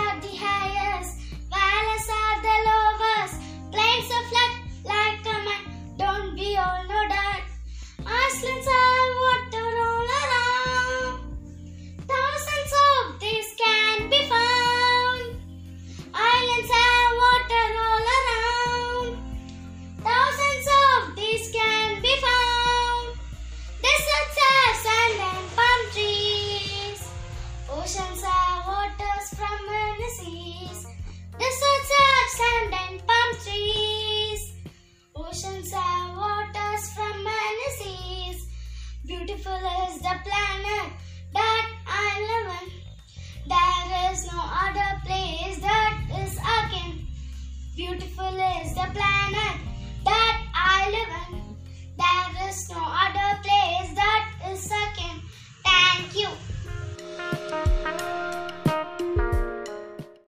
Daddy sand and palm trees. Oceans are waters from many seas. Beautiful is the planet that I live in. There is no other place that is akin. Beautiful is the planet.